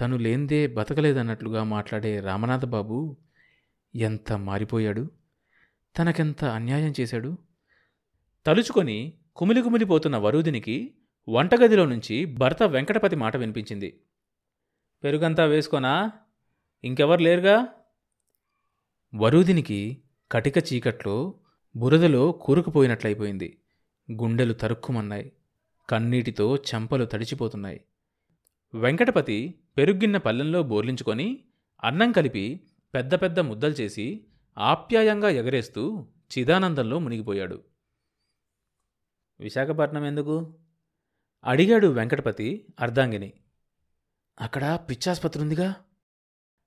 తను లేందే బతకలేదన్నట్లుగా మాట్లాడే రామనాథబాబు ఎంత మారిపోయాడు? తనకెంత అన్యాయం చేశాడు? తలుచుకొని కుమిలి కుమిలిపోతున్న వరూదినికి వంటగదిలో నుంచి భర్త వెంకటపతి మాట వినిపించింది. పెరుగంతా వేసుకోనా? ఇంకెవరు లేరుగా? వరూదినికి కటిక చీకట్లో బురదలో కూరుకుపోయినట్లయిపోయింది. గుండెలు తరుక్కుమన్నాయి. కన్నీటితో చెంపలు తడిచిపోతున్నాయి. వెంకటపతి పెరుగ్గిన్న పల్లెంలో బోర్లించుకొని అన్నం కలిపి పెద్ద పెద్ద ముద్దలు చేసి ఆప్యాయంగా ఎగరేస్తూ చిదానందంలో మునిగిపోయాడు. విశాఖపట్నం ఎందుకు? అడిగాడు వెంకటపతి అర్ధాంగిని. అక్కడ పిచ్చాసుపత్రి ఉందిగా?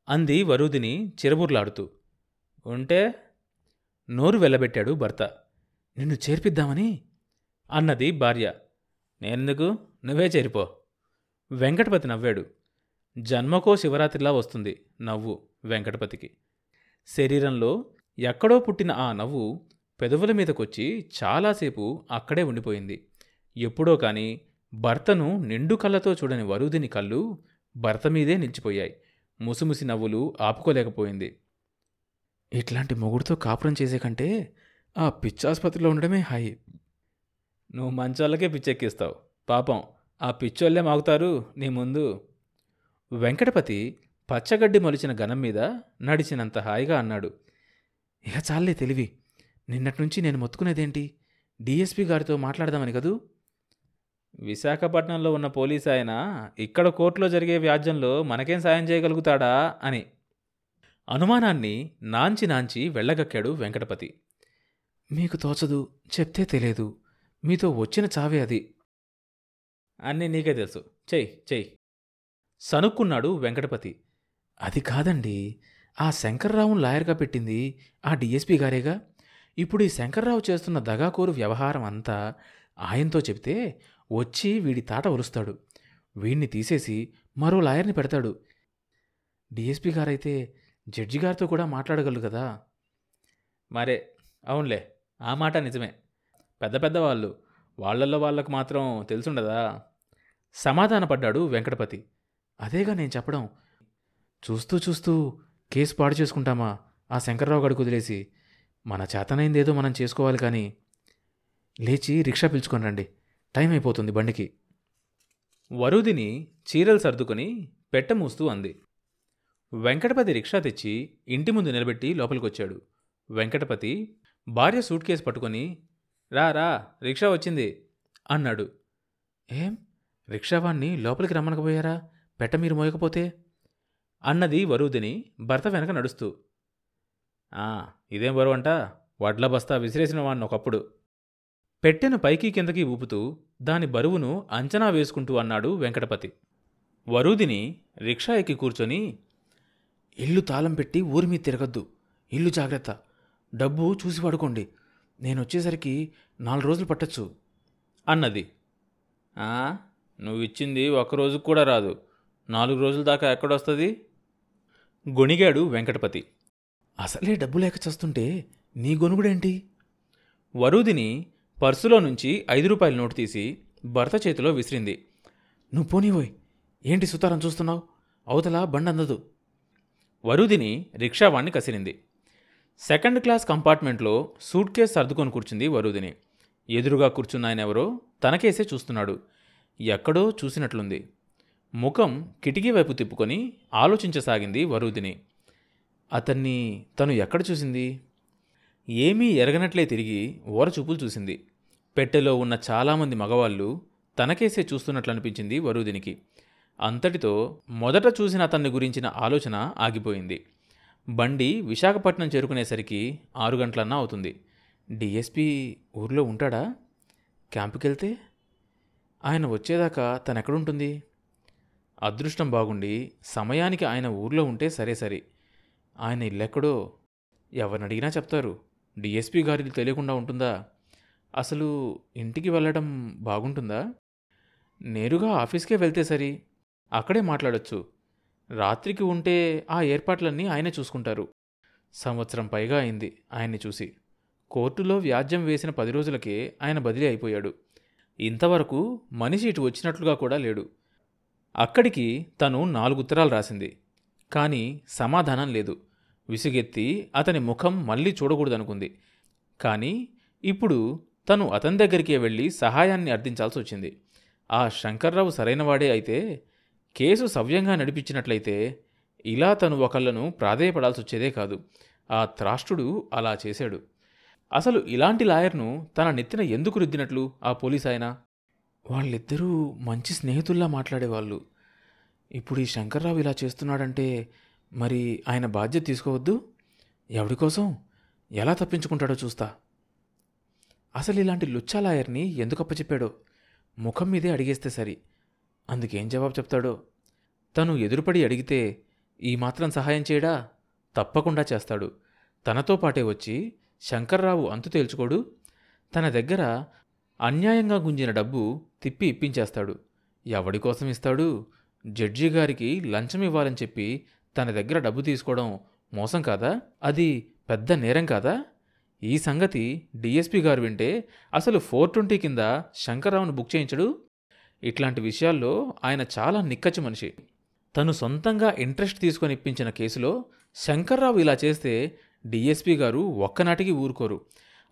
అంది వరుదిని చిరబుర్లాడుతూ. ఉంటే నోరు వెళ్ళబెట్టాడు భర్త. నిన్ను చేర్పిద్దామని? అన్నది భార్య. నేనెందుకు? నువ్వే చేరిపో. వెంకటపతి నవ్వాడు. జన్మకో శివరాత్రిలా వస్తుంది నవ్వు వెంకటపతికి. శరీరంలో ఎక్కడో పుట్టిన ఆ నవ్వు పెదవుల మీదకొచ్చి చాలాసేపు అక్కడే ఉండిపోయింది. ఎప్పుడో కాని భర్తను నిండు కళ్ళతో చూడని వరుదిని కళ్ళు భర్త మీదే నిలిచిపోయాయి. ముసిముసి నవ్వులు ఆపుకోలేకపోయింది. ఇట్లాంటి మొగుడుతో కాపురం చేసే కంటే ఆ పిచ్చాసుపత్రిలో ఉండడమే హాయి. నువ్వు మంచోళ్ళకే పిచ్చెక్కిస్తావు. పాపం ఆ పిచ్చోళ్ళే మాగుతారు నీ ముందు. వెంకటపతి పచ్చగడ్డి మొలిచిన గనం మీద నడిచినంత హాయిగా అన్నాడు. ఇక చాలే తెలివి. నిన్నటి నుంచి నేను మొత్తుకునేదేంటి? డీఎస్పీ గారితో మాట్లాడదామని కదూ? విశాఖపట్నంలో ఉన్న పోలీస్ ఆయన ఇక్కడ కోర్టులో జరిగే వ్యాజ్యంలో మనకేం సాయం చేయగలుగుతాడా? అని. అనుమానాన్ని నాంచి నాంచి వెళ్ళగక్కాడు వెంకటపతి. మీకు తోచదు చెప్తే తెలియదు. మీతో వచ్చిన చావే అది. అన్నీ నీకే తెలుసు. చెయ్యి చెయ్యి. సనుక్కున్నాడు వెంకటపతి. అది కాదండి ఆ శంకర్రావును లాయర్గా పెట్టింది ఆ డిఎస్పీ గారేగా? ఇప్పుడు ఈ శంకర్రావు చేస్తున్న దగాకోరు వ్యవహారం అంతా ఆయనతో చెప్తే వచ్చి వీడి తాట ఒలుస్తాడు. వీడిని తీసేసి మరో లాయర్ని పెడతాడు. డిఎస్పీ గారైతే జడ్జి గారితో కూడా మాట్లాడగలరు కదా? మరే అవునులే ఆ మాట నిజమే. పెద్ద పెద్ద వాళ్ళు వాళ్ళల్లో వాళ్ళకు మాత్రం తెలుసుండదా? సమాధానపడ్డాడు వెంకటపతి. అదేగా నేను చెప్పడం. చూస్తూ చూస్తూ కేసు పాడు చేసుకుంటామా? ఆ శంకర్రావు గడికి వదిలేసి. మన చేతనైందేదో మనం చేసుకోవాలి కానీ లేచి రిక్షా పిలుచుకొని రండి. టైం అయిపోతుంది బండికి. వరుదిని చీరలు సర్దుకొని పెట్ట మూస్తూ అంది. వెంకటపతి రిక్షా తెచ్చి ఇంటి ముందు నిలబెట్టి లోపలికొచ్చాడు. వెంకటపతి భార్య సూట్ కేసు పట్టుకొని రా రా రిక్షా వచ్చింది అన్నాడు. ఏం? రిక్షావాణ్ణి లోపలికి రమ్మనకపోయారా? పెట్ట మీరు మోయకపోతే? అన్నది వరుదిని భర్త వెనక నడుస్తూ. "ఆ, ఇదేం బరువంట? వడ్ల బస్తా విసిరేసిన వాడిని ఒకప్పుడు. పెట్టెను పైకి కిందకి ఊపుతూ దాని బరువును అంచనా వేసుకుంటూ అన్నాడు వెంకటపతి. వరూదిని రిక్షా ఎక్కి కూర్చొని ఇల్లు తాళం పెట్టి ఊరి మీద తిరగద్దు. ఇల్లు జాగ్రత్త. డబ్బు చూసి పడుకోండి. నేను వచ్చేసరికి నాలుగు రోజులు పట్టచ్చు. అన్నది. నువ్వు ఇచ్చింది ఒక్కరోజు కూడా రాదు. నాలుగు రోజుల దాకా ఎక్కడొస్తుంది? గొణిగాడు వెంకటపతి. అసలే డబ్బు లేక చస్తుంటే నీ గొనుగుడేంటి? వరూదిని పర్సులో నుంచి ఐదు రూపాయల నోటు తీసి భర్త చేతిలో విసిరింది. నువ్వు పోనీవోయ్ ఏంటి సుతారం చూస్తున్నావు? అవతల బండందదు వరుదిని రిక్షావాణ్ణి కసిరింది. సెకండ్ క్లాస్ కంపార్ట్మెంట్లో సూట్ కేస్ సర్దుకొని కూర్చుంది వరుదిని. ఎదురుగా కూర్చున్న ఆయన ఎవరో తనకేసే చూస్తున్నాడు. ఎక్కడో చూసినట్లుంది. ముఖం కిటికీ వైపు తిప్పుకొని ఆలోచించసాగింది వరుదిని అతన్ని తను ఎక్కడ చూసింది? ఏమీ ఎరగనట్లే తిరిగి ఓరచూపులు చూసింది. పెట్టెలో ఉన్న చాలామంది మగవాళ్ళు తనకేసే చూస్తున్నట్లు అనిపించింది వరుదినికి అంతటితో మొదట చూసిన అతన్ని గురించిన ఆలోచన ఆగిపోయింది. బండి విశాఖపట్నం చేరుకునేసరికి ఆరు గంటలన్నా అవుతుంది. డిఎస్పి ఊర్లో ఉంటాడా? క్యాంపుకెళ్తే? ఆయన వచ్చేదాకా తనెక్కడుంటుంది? అదృష్టం బాగుండి సమయానికి ఆయన ఊర్లో ఉంటే సరే సరే. ఆయన ఇల్లెక్కడో? ఎవరిని అడిగినా చెప్తారు. డిఎస్పి గారికి తెలియకుండా ఉంటుందా? అసలు ఇంటికి వెళ్ళడం బాగుంటుందా? నేరుగా ఆఫీస్కే వెళ్తే సరి. అక్కడే మాట్లాడొచ్చు. రాత్రికి ఉంటే ఆ ఏర్పాట్లన్నీ ఆయనే చూసుకుంటారు. సంవత్సరం పైగా అయింది ఆయన్ని చూసి. కోర్టులో వ్యాజ్యం వేసిన పది రోజులకే ఆయన బదిలీ అయిపోయాడు. ఇంతవరకు మనిషి ఇటు వచ్చినట్లుగా కూడా లేడు. అక్కడికి తను నాలుగు ఉత్తరాలు రాసింది. కానీ సమాధానం లేదు. విసుగెత్తి అతని ముఖం మళ్ళీ చూడకూడదనుకుంది. కానీ ఇప్పుడు తను అతని దగ్గరికే వెళ్ళి సహాయాన్ని అర్థించాల్సి వచ్చింది. ఆ శంకర్రావు సరైనవాడే అయితే కేసు సవ్యంగా నడిపించినట్లయితే ఇలా తను ఒకళ్ళను ప్రాధేయపడాల్సి వచ్చేదే కాదు. ఆ త్రాష్టుడు అలా చేశాడు. అసలు ఇలాంటి లాయర్ను తన నెత్తిన ఎందుకు రుద్దినట్లు ఆ పోలీస్ ఆయన? వాళ్ళిద్దరూ మంచి స్నేహితుల్లా మాట్లాడేవాళ్ళు. ఇప్పుడు ఈ శంకర్రావు ఇలా చేస్తున్నాడంటే మరి ఆయన బాధ్యత తీసుకోవద్దు? ఎవడి కోసం? ఎలా తప్పించుకుంటాడో చూస్తా. అసలు ఇలాంటి లుచ్చా లాయర్ని ఎందుకు అప్పచెప్పాడో? ముఖం మీదే అడిగేస్తే సరి. అందుకేం జవాబు చెప్తాడో? తను ఎదురుపడి అడిగితే ఈ మాత్రం సహాయం చేయడా? తప్పకుండా చేస్తాడు. తనతో పాటే వచ్చి శంకర్రావు అంతు తేల్చుకోడు. తన దగ్గర అన్యాయంగా గుంజిన డబ్బు తిప్పి ఇప్పించేస్తాడు. ఎవడి కోసం ఇస్తాడు? జడ్జి గారికి లంచం ఇవ్వాలని చెప్పి తన దగ్గర డబ్బు తీసుకోవడం మోసం కాదా? అది పెద్ద నేరం కాదా? ఈ సంగతి డిఎస్పి గారు వింటే అసలు ఫోర్ ట్వంటీ కింద శంకర్రావును బుక్ చేయించడు? ఇట్లాంటి విషయాల్లో ఆయన చాలా నిక్కచ్చి మనిషి. తను సొంతంగా ఇంట్రెస్ట్ తీసుకొని ఇప్పించిన కేసులో శంకర్రావు ఇలా చేస్తే డిఎస్పి గారు ఒక్కనాటికి ఊరుకోరు.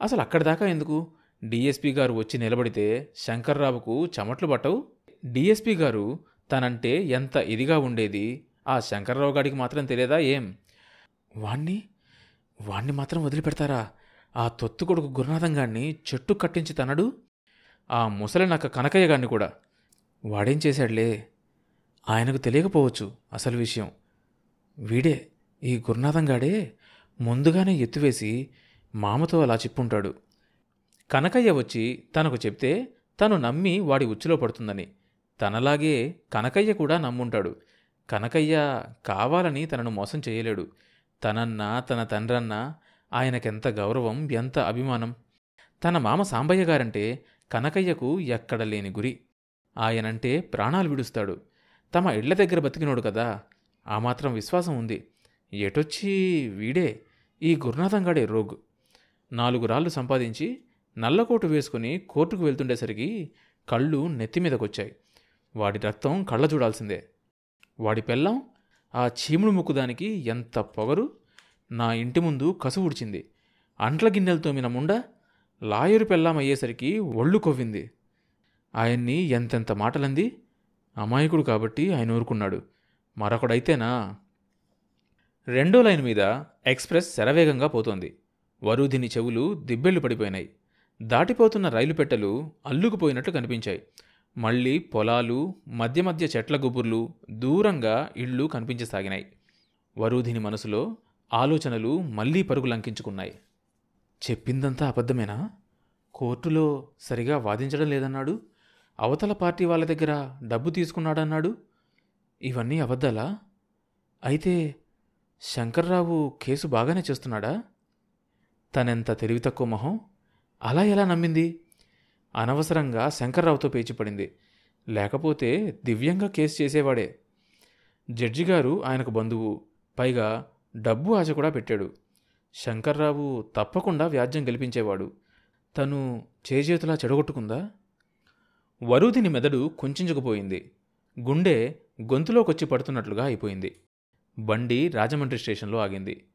అసలు అక్కడి దాకా ఎందుకు? డీఎస్పీ గారు వచ్చి నిలబడితే శంకర్రావుకు చెమట్లు పట్టవు? డీఎస్పీ గారు తనంటే ఎంత ఇదిగా ఉండేది? ఆ శంకర్రావు గారికి మాత్రం తెలియదా ఏం? వాణ్ణి? వాణ్ణి మాత్రం వదిలిపెడతారా? ఆ తొత్తు కొడుకు గురునాథం గాన్ని చెట్టు కట్టించి తనడు? ఆ ముసలి నక్క కనకయ్య గాన్ని కూడా. వాడేం చేశాడులే? ఆయనకు తెలియకపోవచ్చు అసలు విషయం. వీడే ఈ గురునాథం గాడే ముందుగానే ఎత్తువేసి మామతో అలా చెప్పుంటాడు. కనకయ్య వచ్చి తనకు చెప్తే తను నమ్మి వాడి ఉచ్చులో పడుతుందని. తనలాగే కనకయ్య కూడా నమ్ముంటాడు. కనకయ్య కావాలని తనను మోసం చేయలేడు. తనన్నా తన తండ్రన్నా ఆయనకెంత గౌరవం ఎంత అభిమానం. తన మామ సాంబయ్య గారంటే కనకయ్యకు ఎక్కడ లేని గురి. ఆయనంటే ప్రాణాలు విడుస్తాడు. తమ ఇళ్ళ దగ్గర బతికినోడు కదా. ఆ మాత్రం విశ్వాసం ఉంది. ఎటొచ్చి వీడే? ఈ గురునాథంగాడే రోగ్. నాలుగు రాళ్ళు సంపాదించి నల్లకోటు వేసుకుని కోర్టుకు వెళ్తుండేసరికి కళ్ళు నెత్తిమీదకొచ్చాయి వాడి రక్తం కళ్ళ చూడాల్సిందే. వాడి పెళ్ళం ఆ చీముడు ముక్కుదానికి ఎంత పొగరు. నా ఇంటి ముందు కసు ఉడిచింది అంట్ల గిన్నెలతో మిన ముండ లాయరు పెళ్ళాం అయ్యేసరికి ఒళ్ళు కొవ్వింది. ఆయన్ని ఎంతెంత మాటలంది? అమాయకుడు కాబట్టి ఆయన ఊరుకున్నాడు. మరొకడైతేనా? రెండో లైన్ మీద ఎక్స్ప్రెస్ శరవేగంగా పోతోంది. వరుధిని చెవులు దిబ్బెళ్ళు పడిపోయినాయి. దాటిపోతున్న రైలు పెట్టెలు అల్లుకుపోయినట్లు కనిపించాయి. మళ్ళీ పొలాలు మధ్య మధ్య చెట్ల గుబుర్లు దూరంగా ఇళ్ళు కనిపించసాగినాయి. వరూధిని మనసులో ఆలోచనలు మళ్ళీ పరుగులంకించుకున్నాయి. చెప్పిందంతా అబద్ధమేనా? కోర్టులో సరిగా వాదించడం లేదన్నాడు? అవతల పార్టీ వాళ్ళ దగ్గర డబ్బు తీసుకున్నాడన్నాడు? ఇవన్నీ అబద్ధాలా? అయితే శంకర్రావు కేసు బాగానే చేస్తున్నాడా? తనెంత తెలివి తక్కువ మొహం? అలా ఎలా నమ్మింది? అనవసరంగా శంకర్రావుతో పేచిపడింది లేకపోతే దివ్యంగా కేసు చేసేవాడే. జడ్జి గారు ఆయనకు బంధువు. పైగా డబ్బు ఆశ కూడా పెట్టాడు. శంకర్రావు తప్పకుండా వ్యాజ్యం గెలిపించేవాడు. తను చేజేతులా చెడగొట్టుకుందా? వరుదిని మెదడు కుంచుకుపోయింది గుండె గొంతులోకొచ్చి పడుతున్నట్లుగా అయిపోయింది. బండి రాజమండ్రి స్టేషన్లో ఆగింది.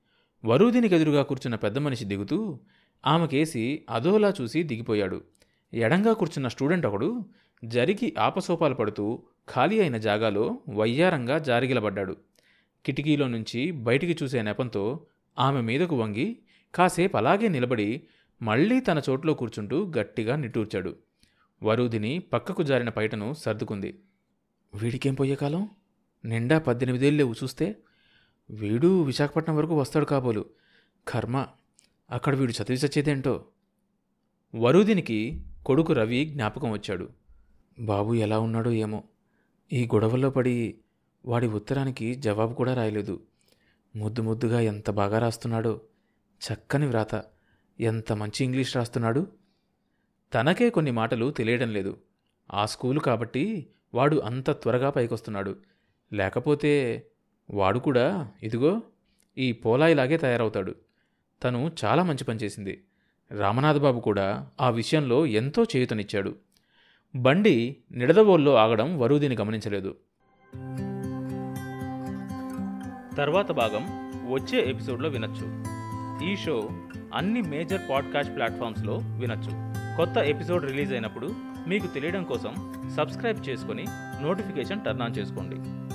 వరూదినికి ఎదురుగా కూర్చున్న పెద్ద మనిషి దిగుతూ ఆమెకేసి అదోలా చూసి దిగిపోయాడు. ఎడంగా కూర్చున్న స్టూడెంట్ ఒకడు జరిగి ఆపసోపాలు పడుతూ ఖాళీ అయిన జాగాలో వయ్యారంగా జారిగిలబడ్డాడు. కిటికీలో నుంచి బయటికి చూసే నెపంతో ఆమె మీదకు వంగి కాసేపు అలాగే నిలబడి మళ్ళీ తన చోట్లో కూర్చుంటూ గట్టిగా నిట్టూర్చాడు. వరూధిని పక్కకు జారిన పైటను సర్దుకుంది. వీడికేం పోయే కాలం నిండా పద్దెనిమిదేళ్ళేవు చూస్తే? వీడు విశాఖపట్నం వరకు వస్తాడు కాబోలు. కర్మ. అక్కడ వీడు చదివి చచ్చేదేంటో వరుదినికి కొడుకు రవి జ్ఞాపకం వచ్చాడు. బాబు ఎలా ఉన్నాడో ఏమో. ఈ గొడవల్లో పడి వాడి ఉత్తరానికి జవాబు కూడా రాయలేదు. ముద్దు ముద్దుగా ఎంత బాగా రాస్తున్నాడో. చక్కని వ్రాత. ఎంత మంచి ఇంగ్లీష్ రాస్తున్నాడు. తనకే కొన్ని మాటలు తెలియడం లేదు. ఆ స్కూలు కాబట్టి వాడు అంత త్వరగా పైకొస్తున్నాడు. లేకపోతే వాడు కూడా ఇదిగో ఈ పోలాయిలాగే తయారవుతాడు. తను చాలా మంచి పని చేసింది. రామనాథబాబు కూడా ఆ విషయంలో ఎంతో చేయుతనిచ్చాడు. బండి నిడదవోల్లో ఆగడం వరుదిని గమనించలేదు. తర్వాత భాగం వచ్చే ఎపిసోడ్లో వినొచ్చు. ఈ షో అన్ని మేజర్ పాడ్కాస్ట్ ప్లాట్ఫామ్స్లో వినొచ్చు. కొత్త ఎపిసోడ్ రిలీజ్ అయినప్పుడు మీకు తెలియడం కోసం సబ్స్క్రైబ్ చేసుకొని నోటిఫికేషన్ టర్న్ ఆన్ చేసుకోండి.